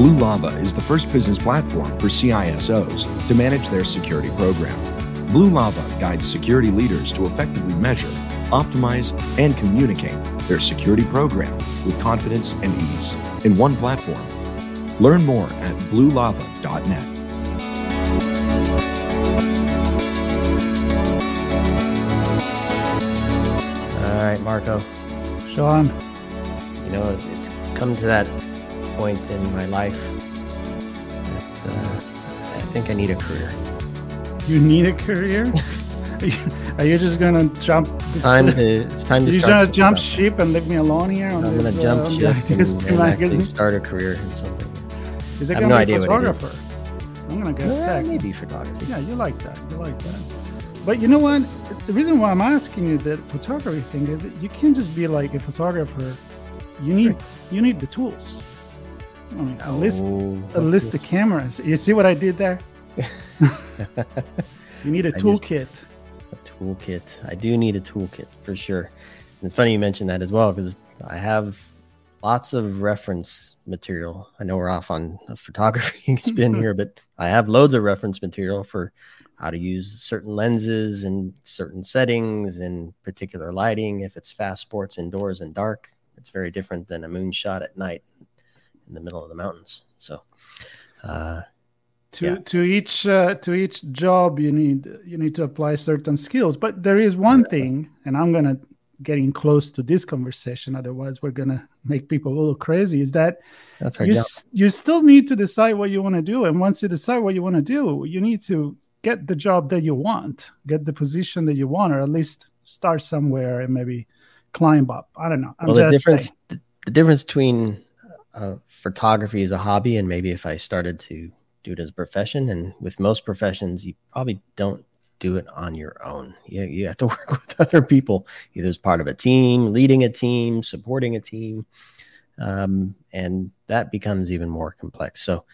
Blue Lava is the first business platform for CISOs to manage their security program. Blue Lava guides security leaders to effectively measure, optimize, and communicate their security program with confidence and ease in one platform. Learn more at bluelava.net. All right, Marco. Sean, You know, it's come to that point in my life that uh, I think I need a career. you need a career? are, you, are you just gonna jump? This Time to, it's time to you start. gonna jump about ship and leave me alone here? I'm gonna jump uh, ship and, and actually start a career in something. Is it I have gonna no be idea what it is. photographer? I'm gonna guess Eh, tech. maybe photography. Yeah, you like that. You like that. But you know what? The reason why I'm asking you that photography thing is that you can't just be like a photographer. You need you need the tools. I mean, a list Oh, a what list of cameras. You see what I did there? You need a toolkit. a toolkit. I do need a toolkit for sure. And it's funny you mentioned that as well because I have lots of reference material. I know we're off on a photography spin here, but I have loads of reference material for how to use certain lenses and certain settings and particular lighting. If it's fast sports indoors and dark, it's very different than a moonshot at night in the middle of the mountains. So, uh, to Yeah. to each uh, to each job you need you need to apply certain skills but there is one thing and i'm gonna getting close to this conversation otherwise we're gonna make people a little crazy is that you, s- you still need to decide what you want to do and once you decide what you want to do you need to get the job that you want get the position that you want or at least start somewhere and maybe climb up i don't know i'm well, the just difference saying. the difference between uh, photography as a hobby and maybe if I started to do it as a profession, and with most professions, you probably don't do it on your own. You you have to work with other people, either as part of a team, leading a team, supporting a team, um, and that becomes even more complex. So,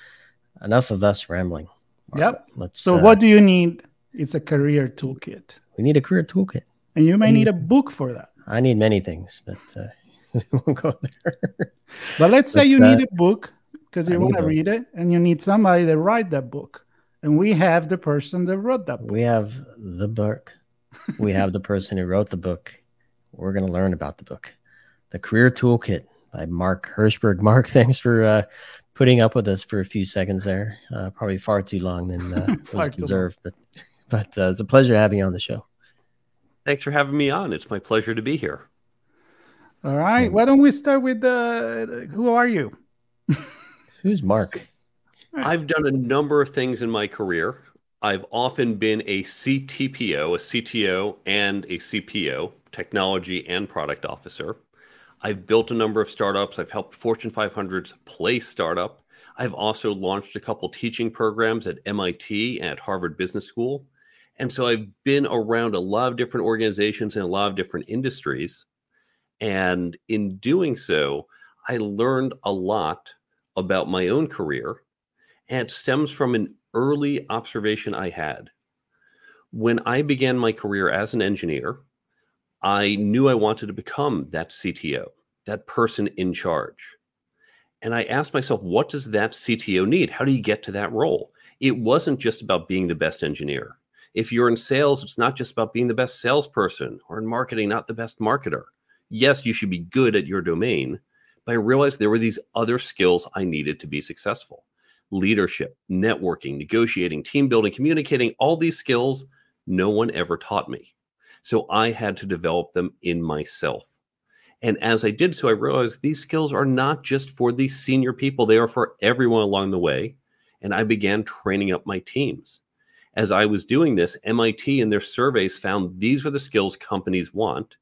enough of us rambling. Yep. Let's. so uh, what do you need it's a career toolkit we need a career toolkit. and you may Mm. need a book for that I need many things, but uh, won't go there. But let's say But, you uh, need a book because you want to read it and you need somebody to write that book. And we have the person that wrote that book. We have the book. We have the person who wrote the book. We're going to learn about the book. The Career Toolkit by Mark Herschberg. Mark, thanks for uh, putting up with us for a few seconds there. Uh, probably far too long than uh, was deserved, but but uh, it's a pleasure having you on the show. Thanks for having me on. It's my pleasure to be here. All right. Mm. Why don't we start with uh, who are you? Who's Mark? I've done a number of things in my career. I've often been a CTPO, a CTO, and a CPO, technology and product officer. I've built a number of startups. I've helped Fortune 500s play startup. I've also launched a couple teaching programs at MIT and at Harvard Business School. And so I've been around a lot of different organizations and a lot of different industries. And in doing so, I learned a lot about my own career and it stems from an early observation I had. When I began my career as an engineer, I knew I wanted to become that CTO, that person in charge. And I asked myself, what does that CTO need? How do you get to that role? It wasn't just about being the best engineer. If you're in sales, it's not just about being the best salesperson, or in marketing, not the best marketer. Yes, you should be good at your domain, but I realized there were these other skills I needed to be successful. leadership, networking, negotiating, team building, communicating, all these skills no one ever taught me. So I had to develop them in myself. And as I did so, I realized these skills are not just for these senior people, they are for everyone along the way. And I began training up my teams. As I was doing this, MIT in their surveys found these are the skills companies want,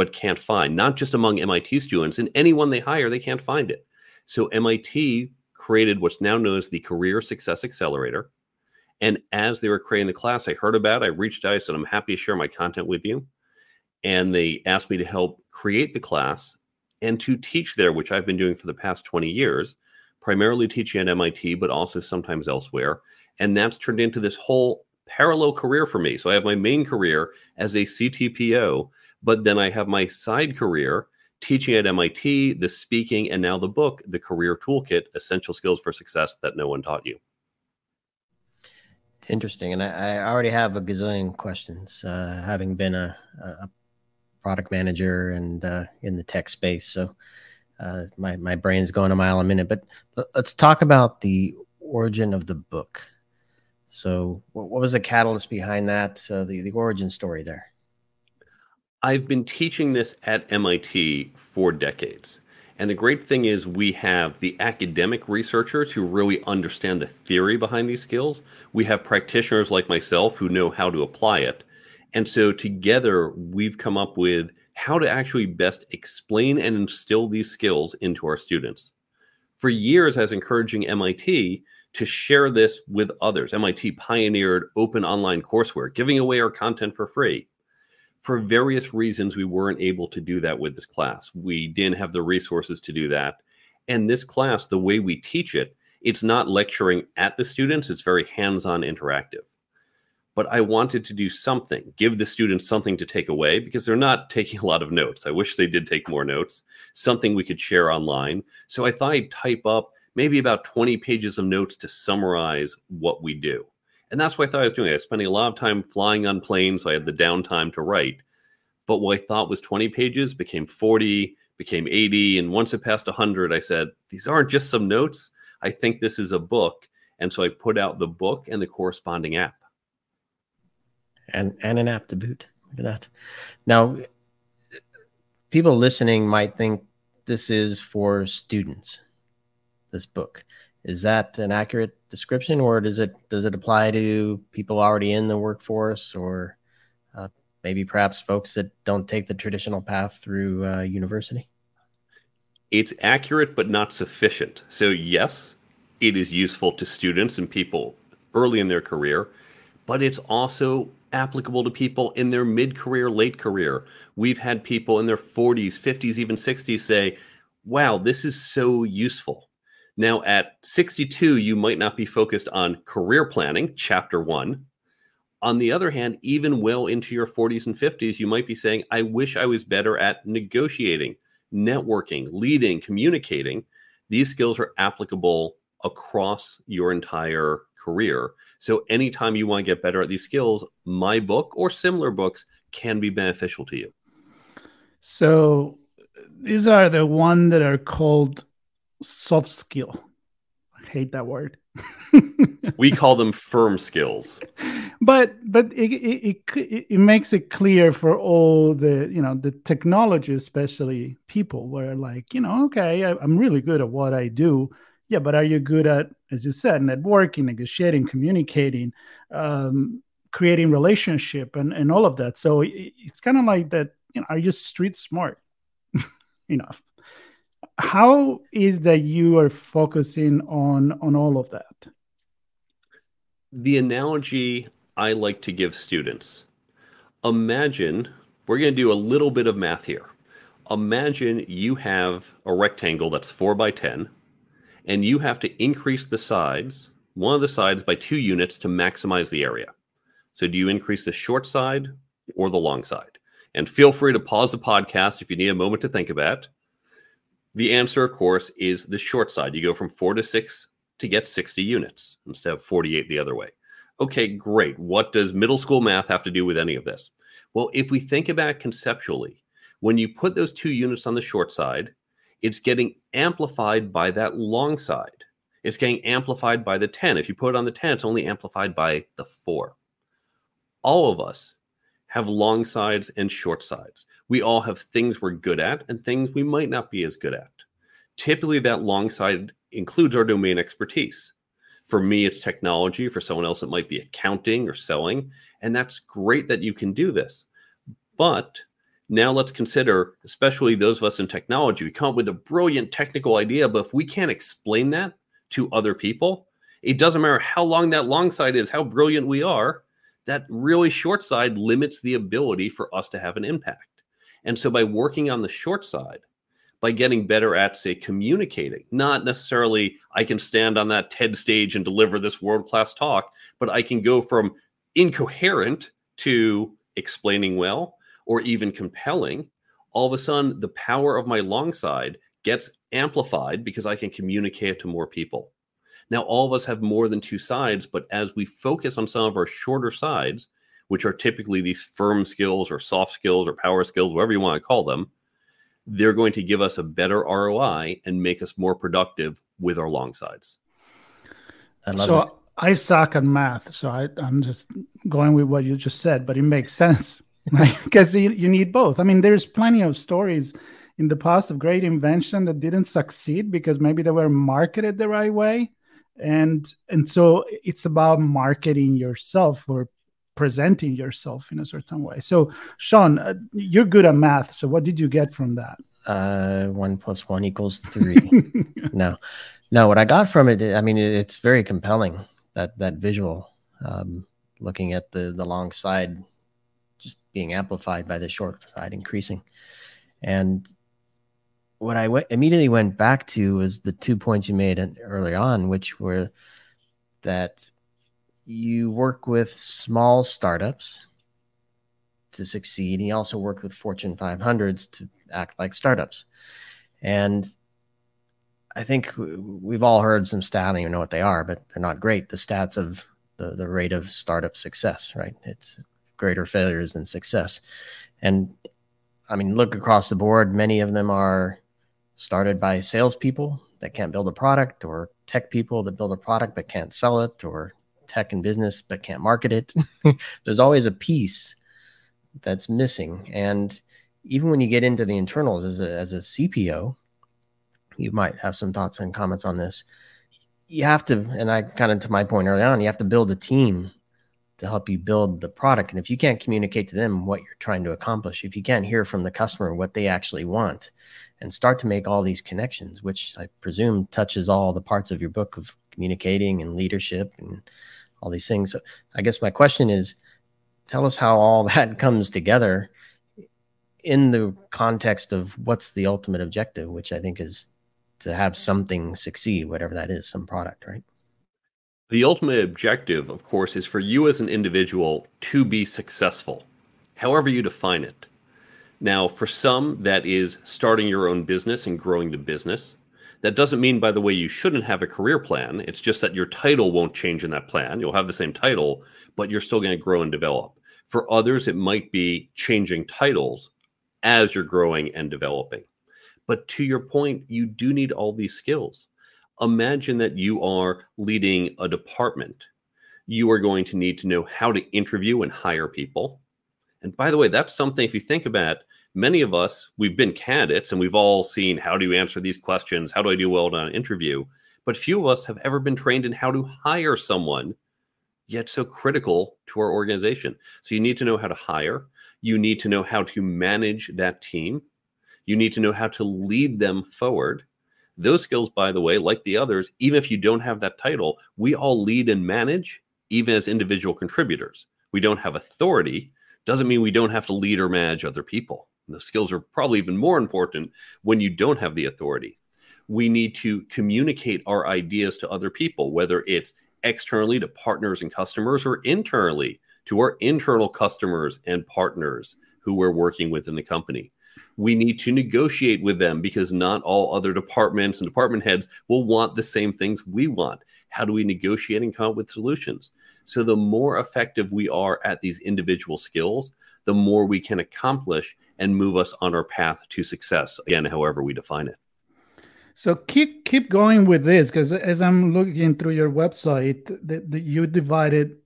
but can't find, not just among MIT students, and anyone they hire, they can't find it. So MIT created what's now known as the Career Success Accelerator. And as they were creating the class, I heard about it. I reached out. I said, I'm happy to share my content with you. And they asked me to help create the class and to teach there, which I've been doing for the past 20 years, primarily teaching at MIT, but also sometimes elsewhere. And that's turned into this whole parallel career for me. So I have my main career as a CTPO, but then I have my side career teaching at MIT, the speaking, and now the book, The Career Toolkit Essential Skills for Success That No One Taught You. Interesting. And I, I already have a gazillion questions, uh, having been a, a, product manager and uh, in the tech space. So uh, my, my brain's going a mile a minute. But let's talk about the origin of the book. So, what, what was the catalyst behind that? Uh, the, the origin story there? I've been teaching this at MIT for decades. And the great thing is, we have the academic researchers who really understand the theory behind these skills. We have practitioners like myself who know how to apply it. And so, together, we've come up with how to actually best explain and instill these skills into our students. For years, I was encouraging MIT to share this with others. MIT pioneered open online courseware, giving away our content for free for various reasons, we weren't able to do that with this class. We didn't have the resources to do that. And this class, the way we teach it, it's not lecturing at the students, it's very hands on interactive. But I wanted to do something, give the students something to take away because they're not taking a lot of notes. I wish they did take more notes, something we could share online. So I thought I'd type up maybe about 20 pages of notes to summarize what we do. And that's what I thought I was doing. I was spending a lot of time flying on planes, so I had the downtime to write. But what I thought was 20 pages became 40, became 80. And once it passed 100, I said, these aren't just some notes. I think this is a book. And so I put out the book and the corresponding app. And, and an app to boot. Look at that. Now, people listening might think this is for students, this book. Is that an accurate description, or does it does it apply to people already in the workforce, or uh, maybe perhaps folks that don't take the traditional path through uh, university? It's accurate, but not sufficient. So yes, it is useful to students and people early in their career, but it's also applicable to people in their mid career, late career. We've had people in their 40s, 50s, even 60s say, wow, this is so useful. Now, at 62, you might not be focused on career planning, chapter one. On the other hand, even well into your 40s and 50s, you might be saying, I wish I was better at negotiating, networking, leading, communicating. These skills are applicable across your entire career. So, anytime you want to get better at these skills, my book or similar books can be beneficial to you. So, these are the ones that are called soft skill. I hate that word. we call them firm skills. But but it, it, it it makes it clear for all the you know the technology, especially people, where like you know okay I, I'm really good at what I do. Yeah, but are you good at, as you said, networking, negotiating, communicating, um, creating relationship, and and all of that? So it, it's kind of like that. You know, are you street smart enough? How is that you are focusing on on all of that? The analogy i like to give students. Imagine we're going to do a little bit of math here. Imagine you have a rectangle that's 4 by 10 and you have to increase the sides one of the sides by two units to maximize the area. So do you increase the short side or the long side? And feel free to pause the podcast if you need a moment to think about the answer, of course, is the short side. You go from four to six to get 60 units instead of 48 the other way. Okay, great. What does middle school math have to do with any of this? Well, if we think about it conceptually, when you put those two units on the short side, it's getting amplified by that long side. It's getting amplified by the 10. If you put it on the 10, it's only amplified by the 4. All of us have long sides and short sides. We all have things we're good at and things we might not be as good at. Typically, that long side includes our domain expertise. For me, it's technology. For someone else, it might be accounting or selling. And that's great that you can do this. But now let's consider, especially those of us in technology, we come up with a brilliant technical idea, but if we can't explain that to other people, it doesn't matter how long that long side is, how brilliant we are, that really short side limits the ability for us to have an impact. And so by working on the short side, by getting better at, say, communicating, not necessarily I can stand on that TED stage and deliver this world class talk, but I can go from incoherent to explaining well or even compelling. All of a sudden, the power of my long side gets amplified because I can communicate to more people. Now, all of us have more than two sides, but as we focus on some of our shorter sides, which are typically these firm skills or soft skills or power skills, whatever you want to call them, they're going to give us a better ROI and make us more productive with our long sides. I so it. I suck at math, so I, I'm just going with what you just said, but it makes sense, right? Because you, you need both. I mean, there's plenty of stories in the past of great invention that didn't succeed because maybe they were marketed the right way and and so it's about marketing yourself or presenting yourself in a certain way. So sean uh, you're good at math. So what did you get from that? Uh one plus one equals three. No. No what i got from it i mean it's very compelling that that visual um looking at the the long side just being amplified by the short side increasing. And what I w- immediately went back to was the two points you made early on, which were that you work with small startups to succeed. And you also work with Fortune 500s to act like startups. And I think we've all heard some stats. I don't even know what they are, but they're not great. The stats of the, the rate of startup success, right? It's greater failures than success. And I mean, look across the board, many of them are started by salespeople that can't build a product, or tech people that build a product but can't sell it, or tech and business but can't market it. There's always a piece that's missing. And even when you get into the internals as a, as a CPO, you might have some thoughts and comments on this. You have to, and I kind of to my point early on, you have to build a team to help you build the product. And if you can't communicate to them what you're trying to accomplish, if you can't hear from the customer what they actually want, and start to make all these connections, which I presume touches all the parts of your book of communicating and leadership and all these things. So I guess my question is tell us how all that comes together in the context of what's the ultimate objective, which I think is to have something succeed, whatever that is, some product, right? The ultimate objective, of course, is for you as an individual to be successful, however you define it. Now, for some, that is starting your own business and growing the business. That doesn't mean, by the way, you shouldn't have a career plan. It's just that your title won't change in that plan. You'll have the same title, but you're still going to grow and develop. For others, it might be changing titles as you're growing and developing. But to your point, you do need all these skills. Imagine that you are leading a department. You are going to need to know how to interview and hire people. And by the way, that's something, if you think about many of us, we've been candidates and we've all seen how do you answer these questions? How do I do well on an interview? But few of us have ever been trained in how to hire someone, yet so critical to our organization. So you need to know how to hire. You need to know how to manage that team. You need to know how to lead them forward. Those skills, by the way, like the others, even if you don't have that title, we all lead and manage, even as individual contributors. We don't have authority, doesn't mean we don't have to lead or manage other people. The skills are probably even more important when you don't have the authority. We need to communicate our ideas to other people, whether it's externally to partners and customers or internally to our internal customers and partners who we're working with in the company. We need to negotiate with them because not all other departments and department heads will want the same things we want. How do we negotiate and come up with solutions? So, the more effective we are at these individual skills, the more we can accomplish and move us on our path to success, again, however we define it. So keep keep going with this because as I'm looking through your website, that you divided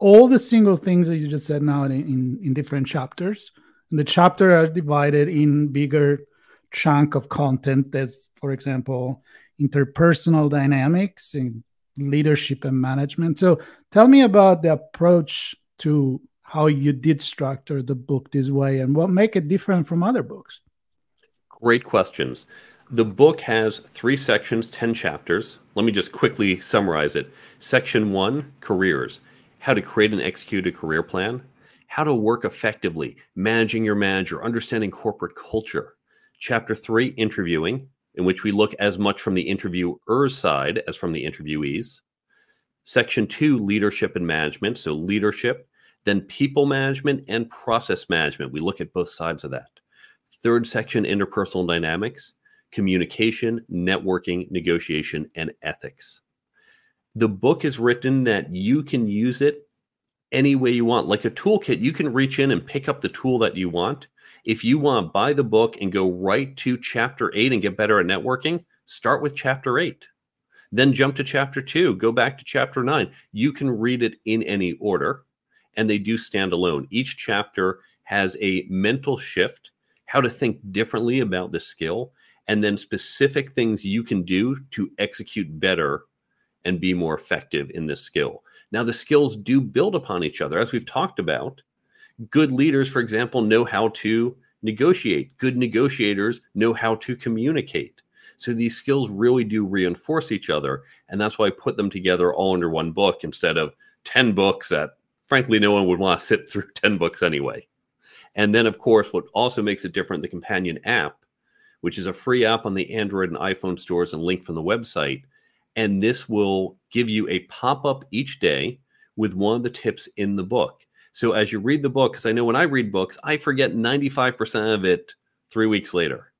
all the single things that you just said now in, in, in different chapters. And the chapter are divided in bigger chunk of content that's, for example, interpersonal dynamics and leadership and management. So tell me about the approach to how you did structure the book this way and what make it different from other books. Great questions. The book has three sections, 10 chapters. Let me just quickly summarize it. Section one careers, how to create and execute a career plan, how to work effectively, managing your manager, understanding corporate culture. Chapter three interviewing, in which we look as much from the interviewer's side as from the interviewees. Section two leadership and management. So, leadership, then people management and process management. We look at both sides of that. Third section interpersonal dynamics communication, networking, negotiation, and ethics. The book is written that you can use it any way you want. Like a toolkit, you can reach in and pick up the tool that you want. If you want to buy the book and go right to chapter eight and get better at networking, start with chapter eight. Then jump to chapter two, go back to chapter nine. You can read it in any order, and they do stand alone. Each chapter has a mental shift, how to think differently about the skill, and then specific things you can do to execute better and be more effective in this skill. Now, the skills do build upon each other, as we've talked about. Good leaders, for example, know how to negotiate. Good negotiators know how to communicate. So these skills really do reinforce each other. And that's why I put them together all under one book instead of 10 books that, frankly, no one would want to sit through 10 books anyway. And then, of course, what also makes it different, the companion app which is a free app on the Android and iPhone stores and link from the website. And this will give you a pop up each day with one of the tips in the book. So as you read the book, because I know when I read books, I forget 95% of it three weeks later.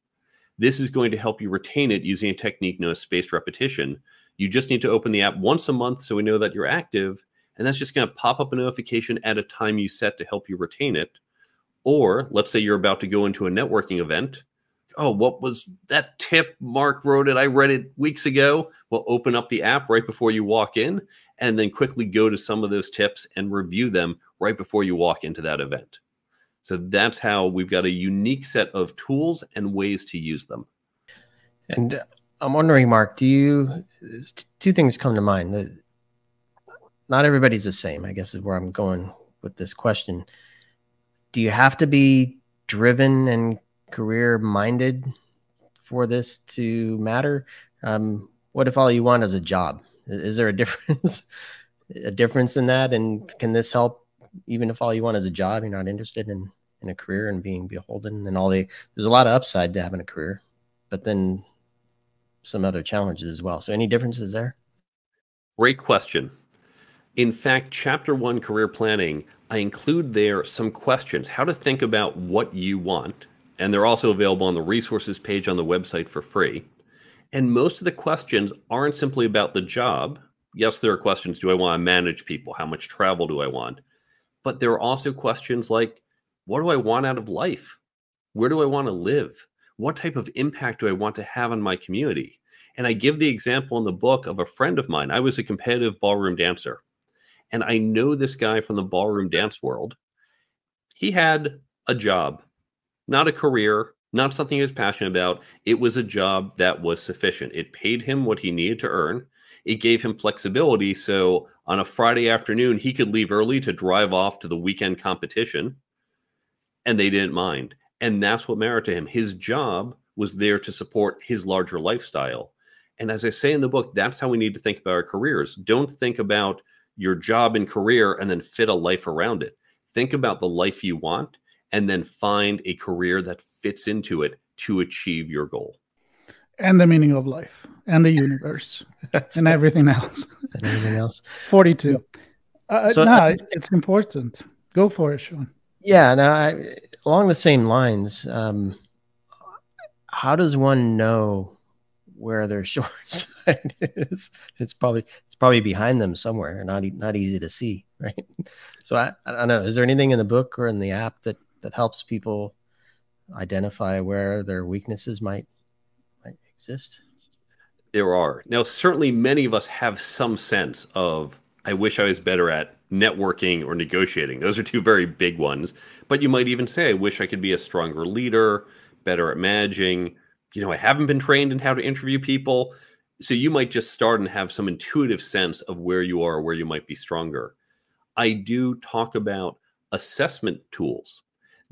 This is going to help you retain it using a technique known as spaced repetition. You just need to open the app once a month so we know that you're active. And that's just going to pop up a notification at a time you set to help you retain it. Or let's say you're about to go into a networking event oh, what was that tip? Mark wrote it. I read it weeks ago. Well, open up the app right before you walk in and then quickly go to some of those tips and review them right before you walk into that event. So that's how we've got a unique set of tools and ways to use them. And uh, I'm wondering, Mark, do you, two things come to mind not everybody's the same, I guess is where I'm going with this question. Do you have to be driven and career minded for this to matter? Um, what if all you want is a job? Is there a difference? a difference in that? And can this help even if all you want is a job, you're not interested in in a career and being beholden and all the there's a lot of upside to having a career, but then some other challenges as well. So any differences there? Great question. In fact, chapter one, career planning, I include there some questions, how to think about what you want and they're also available on the resources page on the website for free. And most of the questions aren't simply about the job. Yes, there are questions do I want to manage people? How much travel do I want? But there are also questions like what do I want out of life? Where do I want to live? What type of impact do I want to have on my community? And I give the example in the book of a friend of mine. I was a competitive ballroom dancer, and I know this guy from the ballroom dance world. He had a job not a career, not something he was passionate about. It was a job that was sufficient. It paid him what he needed to earn. It gave him flexibility. So on a Friday afternoon, he could leave early to drive off to the weekend competition, and they didn't mind. And that's what mattered to him. His job was there to support his larger lifestyle. And as I say in the book, that's how we need to think about our careers. Don't think about your job and career and then fit a life around it. Think about the life you want and then find a career that fits into it to achieve your goal. And the meaning of life and the universe and everything else. And everything else. 42. Uh, so, no, uh, it's important. Go for it, Sean. Yeah. Now, I, along the same lines, um, how does one know where their short side is? It's probably it's probably behind them somewhere, not not easy to see, right? So I, I don't know. Is there anything in the book or in the app that that helps people identify where their weaknesses might might exist? There are. Now, certainly many of us have some sense of, I wish I was better at networking or negotiating. Those are two very big ones. But you might even say, I wish I could be a stronger leader, better at managing. You know, I haven't been trained in how to interview people. So you might just start and have some intuitive sense of where you are, where you might be stronger. I do talk about assessment tools.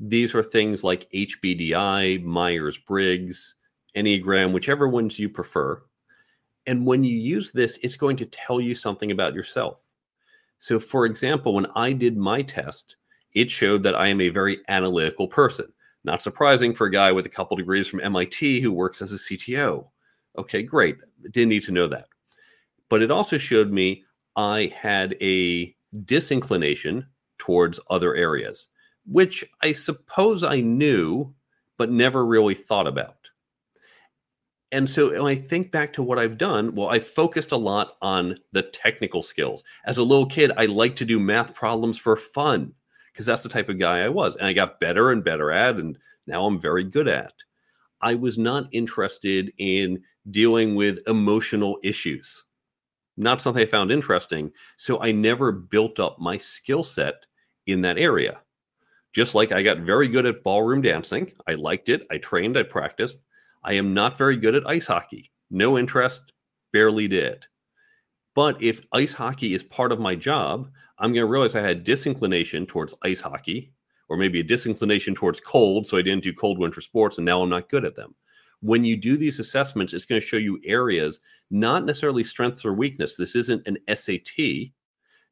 These are things like HBDI, Myers Briggs, Enneagram, whichever ones you prefer. And when you use this, it's going to tell you something about yourself. So, for example, when I did my test, it showed that I am a very analytical person. Not surprising for a guy with a couple degrees from MIT who works as a CTO. Okay, great. Didn't need to know that. But it also showed me I had a disinclination towards other areas, which I suppose I knew, but never really thought about. And so when I think back to what I've done, well, I focused a lot on the technical skills. As a little kid, I liked to do math problems for fun because that's the type of guy I was. And I got better and better at, and now I'm very good at. I was not interested in dealing with emotional issues. Not something I found interesting. So I never built up my skill set in that area. Just like I got very good at ballroom dancing, I liked it, I trained, I practiced. I am not very good at ice hockey. No interest, barely did. But if ice hockey is part of my job, I'm going to realize I had disinclination towards ice hockey, or maybe a disinclination towards cold. So I didn't do cold winter sports, and now I'm not good at them. When you do these assessments, it's going to show you areas, not necessarily strengths or weakness. This isn't an SAT.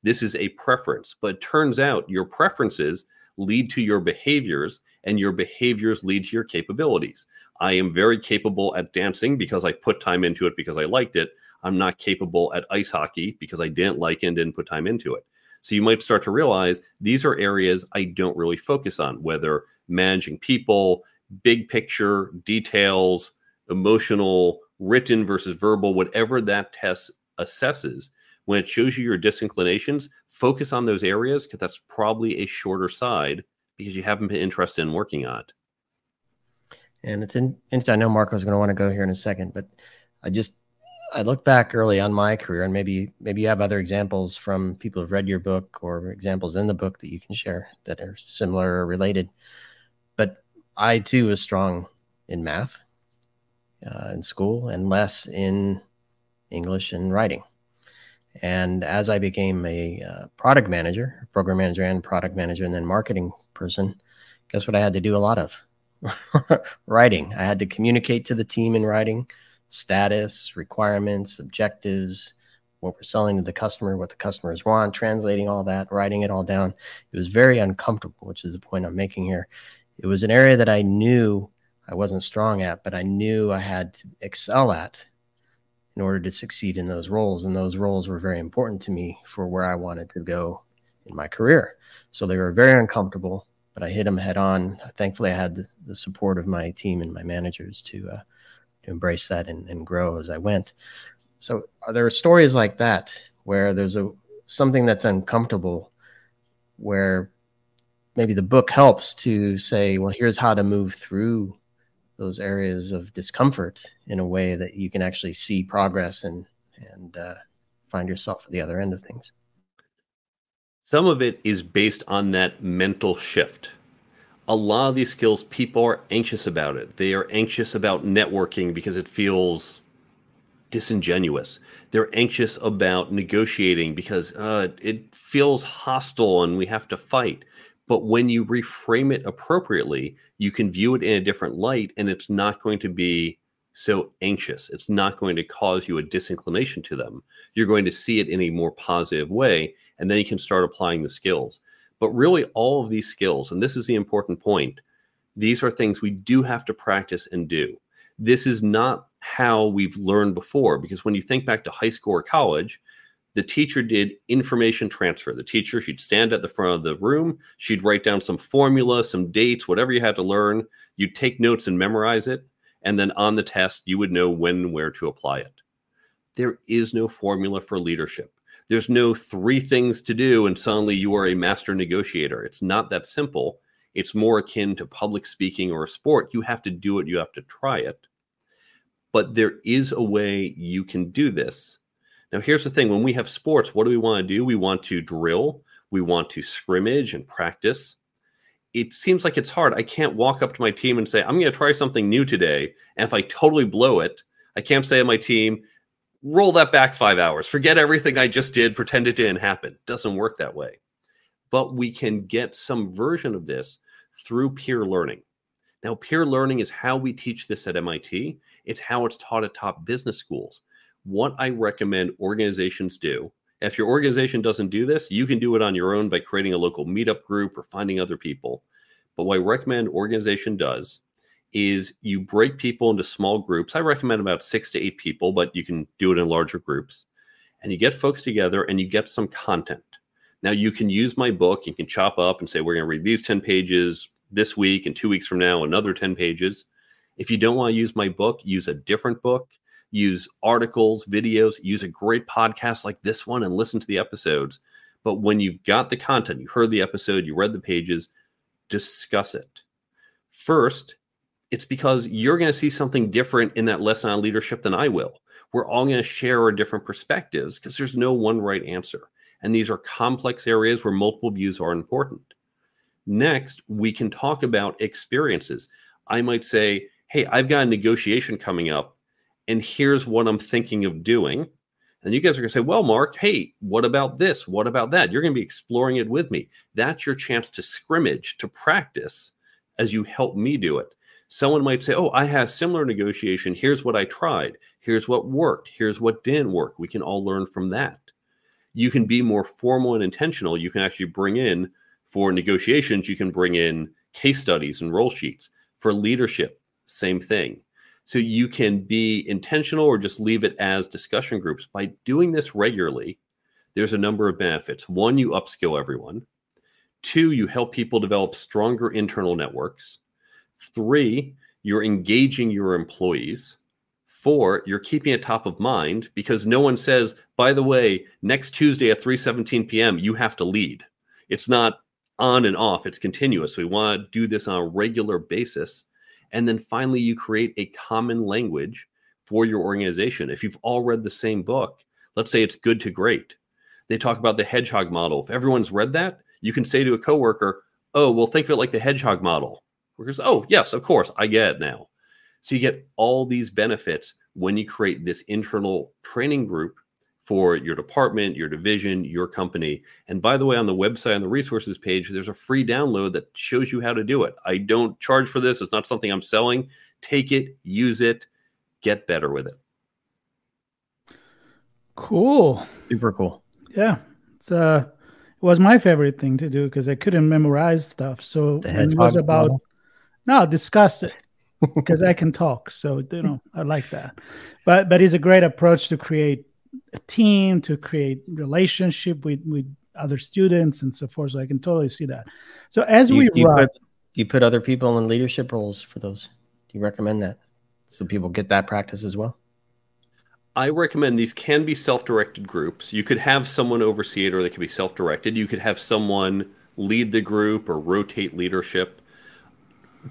This is a preference. But it turns out your preferences lead to your behaviors, and your behaviors lead to your capabilities. I am very capable at dancing because I put time into it because I liked it. I'm not capable at ice hockey because I didn't like it and didn't put time into it. So you might start to realize these are areas I don't really focus on, whether managing people, big picture, details, emotional, written versus verbal, whatever that test assesses. When it shows you your disinclinations, focus on those areas because that's probably a shorter side because you haven't been interested in working on it. And it's in, I know Marco's going to want to go here in a second, but I just I look back early on my career, and maybe maybe you have other examples from people who've read your book or examples in the book that you can share that are similar or related. But I too was strong in math uh, in school and less in English and writing. And as I became a uh, product manager, program manager, and product manager, and then marketing person, guess what I had to do a lot of? writing. I had to communicate to the team in writing status, requirements, objectives, what we're selling to the customer, what the customers want, translating all that, writing it all down. It was very uncomfortable, which is the point I'm making here. It was an area that I knew I wasn't strong at, but I knew I had to excel at in order to succeed in those roles. And those roles were very important to me for where I wanted to go in my career. So they were very uncomfortable, but I hit them head on. Thankfully, I had the, support of my team and my managers to uh, to embrace that and, and grow as I went. So, there are stories like that where there's a something that's uncomfortable, where maybe the book helps to say, well, here's how to move through those areas of discomfort in a way that you can actually see progress and and uh, find yourself at the other end of things. Some of it is based on that mental shift. A lot of these skills, people are anxious about it. They are anxious about networking because it feels disingenuous. They're anxious about negotiating because uh, it feels hostile and we have to fight. But when you reframe it appropriately, you can view it in a different light and it's not going to be so anxious. It's not going to cause you a disinclination to them. You're going to see it in a more positive way, and then you can start applying the skills. But really, all of these skills, and this is the important point, these are things we do have to practice and do. This is not how we've learned before, because when you think back to high school or college, the teacher did information transfer. The teacher, she'd stand at the front of the room, she'd write down some formula, some dates, whatever you had to learn. You'd take notes and memorize it and then on the test you would know when and where to apply it. There is no formula for leadership. There's no three things to do and suddenly you are a master negotiator. It's not that simple. It's more akin to public speaking or a sport. You have to do it. You have to try it. But there is a way you can do this. Now, here's the thing when we have sports, what do we want to do? We want to drill, we want to scrimmage and practice. It seems like it's hard. I can't walk up to my team and say, I'm going to try something new today. And if I totally blow it, I can't say to my team, roll that back five hours, forget everything I just did, pretend it didn't happen. Doesn't work that way. But we can get some version of this through peer learning. Now, peer learning is how we teach this at MIT. It's how it's taught at top business schools. What I recommend organizations do, if your organization doesn't do this, you can do it on your own by creating a local meetup group or finding other people. But what I recommend organization does is you break people into small groups. I recommend about six to eight people, but you can do it in larger groups. And you get folks together and you get some content. Now you can use my book, you can chop up and say, we're going to read these 10 pages, this week and two weeks from now, another 10 pages. If you don't want to use my book, use a different book, use articles, videos, use a great podcast like this one and listen to the episodes. But when you've got the content, you heard the episode, you read the pages, discuss it. First, it's because you're going to see something different in that lesson on leadership than I will. We're all going to share our different perspectives because there's no one right answer. And these are complex areas where multiple views are important. Next, we can talk about experiences. I might say, Hey, I've got a negotiation coming up, and here's what I'm thinking of doing. And you guys are going to say, Well, Mark, hey, what about this? What about that? You're going to be exploring it with me. That's your chance to scrimmage, to practice as you help me do it. Someone might say, Oh, I had similar negotiation. Here's what I tried. Here's what worked. Here's what didn't work. We can all learn from that. You can be more formal and intentional. You can actually bring in for negotiations, you can bring in case studies and role sheets. For leadership, same thing. So you can be intentional or just leave it as discussion groups. By doing this regularly, there's a number of benefits. One, you upskill everyone. Two, you help people develop stronger internal networks. Three, you're engaging your employees. Four, you're keeping it top of mind because no one says, by the way, next Tuesday at 3:17 p.m. you have to lead. It's not on and off. It's continuous. We want to do this on a regular basis. And then finally, you create a common language for your organization. If you've all read the same book, let's say it's good to great. They talk about the hedgehog model. If everyone's read that, you can say to a coworker, Oh, well, think of it like the hedgehog model. Workers, oh, yes, of course, I get it now. So you get all these benefits when you create this internal training group for your department, your division, your company. And by the way, on the website on the resources page, there's a free download that shows you how to do it. I don't charge for this, it's not something I'm selling. Take it, use it, get better with it. Cool. Super cool. Yeah. It's uh it was my favorite thing to do because I couldn't memorize stuff. So it was about model. no, discuss it because I can talk. So you know, I like that. But but it's a great approach to create a team to create relationship with with other students and so forth. So I can totally see that. So as do we you, run, you put, do you put other people in leadership roles for those? Do you recommend that so people get that practice as well? I recommend these can be self-directed groups. You could have someone oversee it, or they could be self-directed. You could have someone lead the group or rotate leadership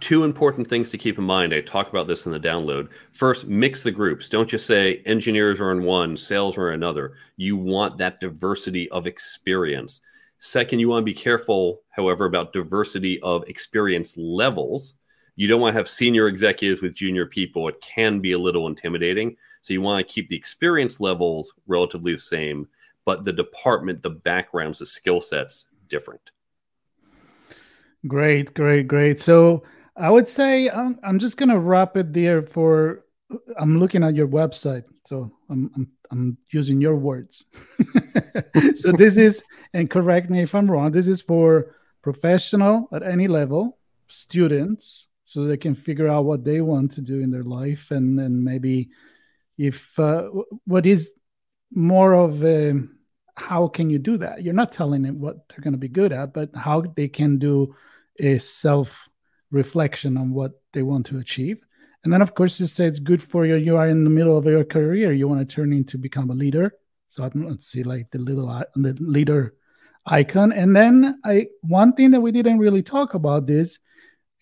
two important things to keep in mind. I talk about this in the download. First, mix the groups. Don't just say engineers are in one, sales are in another. You want that diversity of experience. Second, you want to be careful, however, about diversity of experience levels. You don't want to have senior executives with junior people. It can be a little intimidating. So you want to keep the experience levels relatively the same, but the department, the backgrounds, the skill sets different. Great, great, great. So I would say I'm, I'm just gonna wrap it there. For I'm looking at your website, so I'm I'm, I'm using your words. so this is, and correct me if I'm wrong. This is for professional at any level, students, so they can figure out what they want to do in their life, and then maybe if uh, what is more of a how can you do that? You're not telling them what they're going to be good at, but how they can do a self reflection on what they want to achieve. And then, of course, you say it's good for you. You are in the middle of your career. You want to turn into become a leader. So I don't see like the little the leader icon. And then I one thing that we didn't really talk about is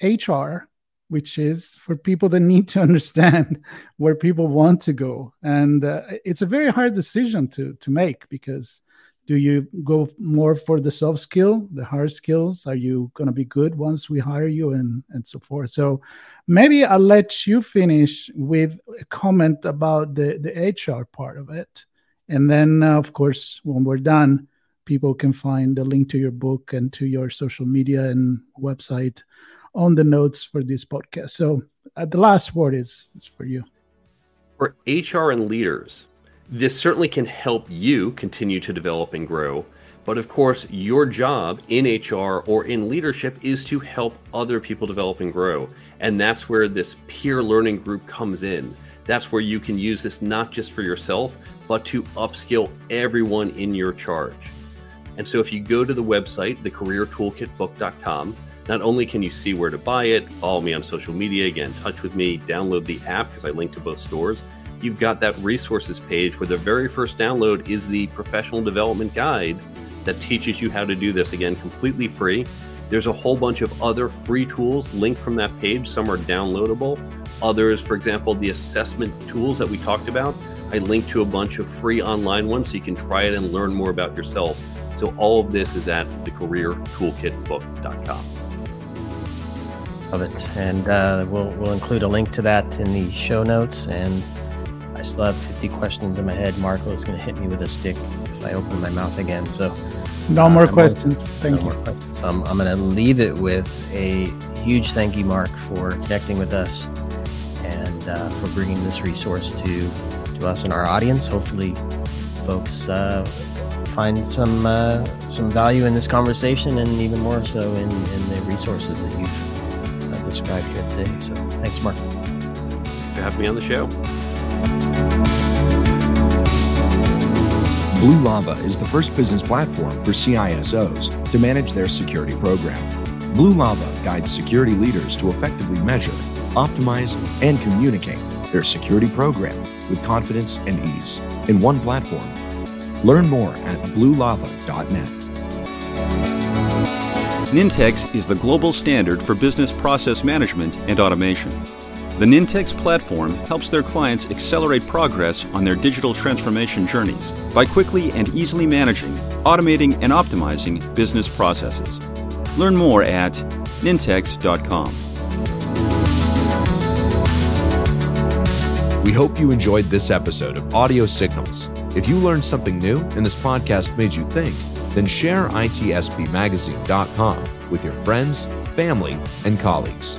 HR which is for people that need to understand where people want to go. And uh, it's a very hard decision to to make because do you go more for the soft skill, the hard skills? Are you going to be good once we hire you and and so forth? So maybe I'll let you finish with a comment about the the HR part of it, and then uh, of course when we're done, people can find the link to your book and to your social media and website on the notes for this podcast. So uh, the last word is, is for you. For HR and leaders, this certainly can help you continue to develop and grow. But of course, your job in HR or in leadership is to help other people develop and grow. And that's where this peer learning group comes in. That's where you can use this not just for yourself, but to upskill everyone in your charge. And so if you go to the website, thecareertoolkitbook.com, not only can you see where to buy it, follow me on social media, get in touch with me, download the app because I link to both stores. You've got that resources page where the very first download is the professional development guide that teaches you how to do this again completely free. There's a whole bunch of other free tools linked from that page. Some are downloadable. Others, for example, the assessment tools that we talked about, I link to a bunch of free online ones so you can try it and learn more about yourself. So all of this is at thecareertoolkitbook.com. Love it. And uh, we'll, we'll include a link to that in the show notes. And still have 50 questions in my head. Marco is going to hit me with a stick if I open my mouth again. So no uh, more questions. Thank no you. Questions. So I'm, I'm going to leave it with a huge thank you, Mark, for connecting with us and uh, for bringing this resource to, to us and our audience. Hopefully, folks uh, find some uh, some value in this conversation and even more so in, in the resources that you've described here today. So thanks, Mark. For having me on the show. Blue Lava is the first business platform for CISOs to manage their security program. Blue Lava guides security leaders to effectively measure, optimize, and communicate their security program with confidence and ease in one platform. Learn more at bluelava.net. Nintex is the global standard for business process management and automation. The Nintex platform helps their clients accelerate progress on their digital transformation journeys by quickly and easily managing, automating, and optimizing business processes. Learn more at nintex.com. We hope you enjoyed this episode of Audio Signals. If you learned something new and this podcast made you think, then share itspmagazine.com with your friends, family, and colleagues.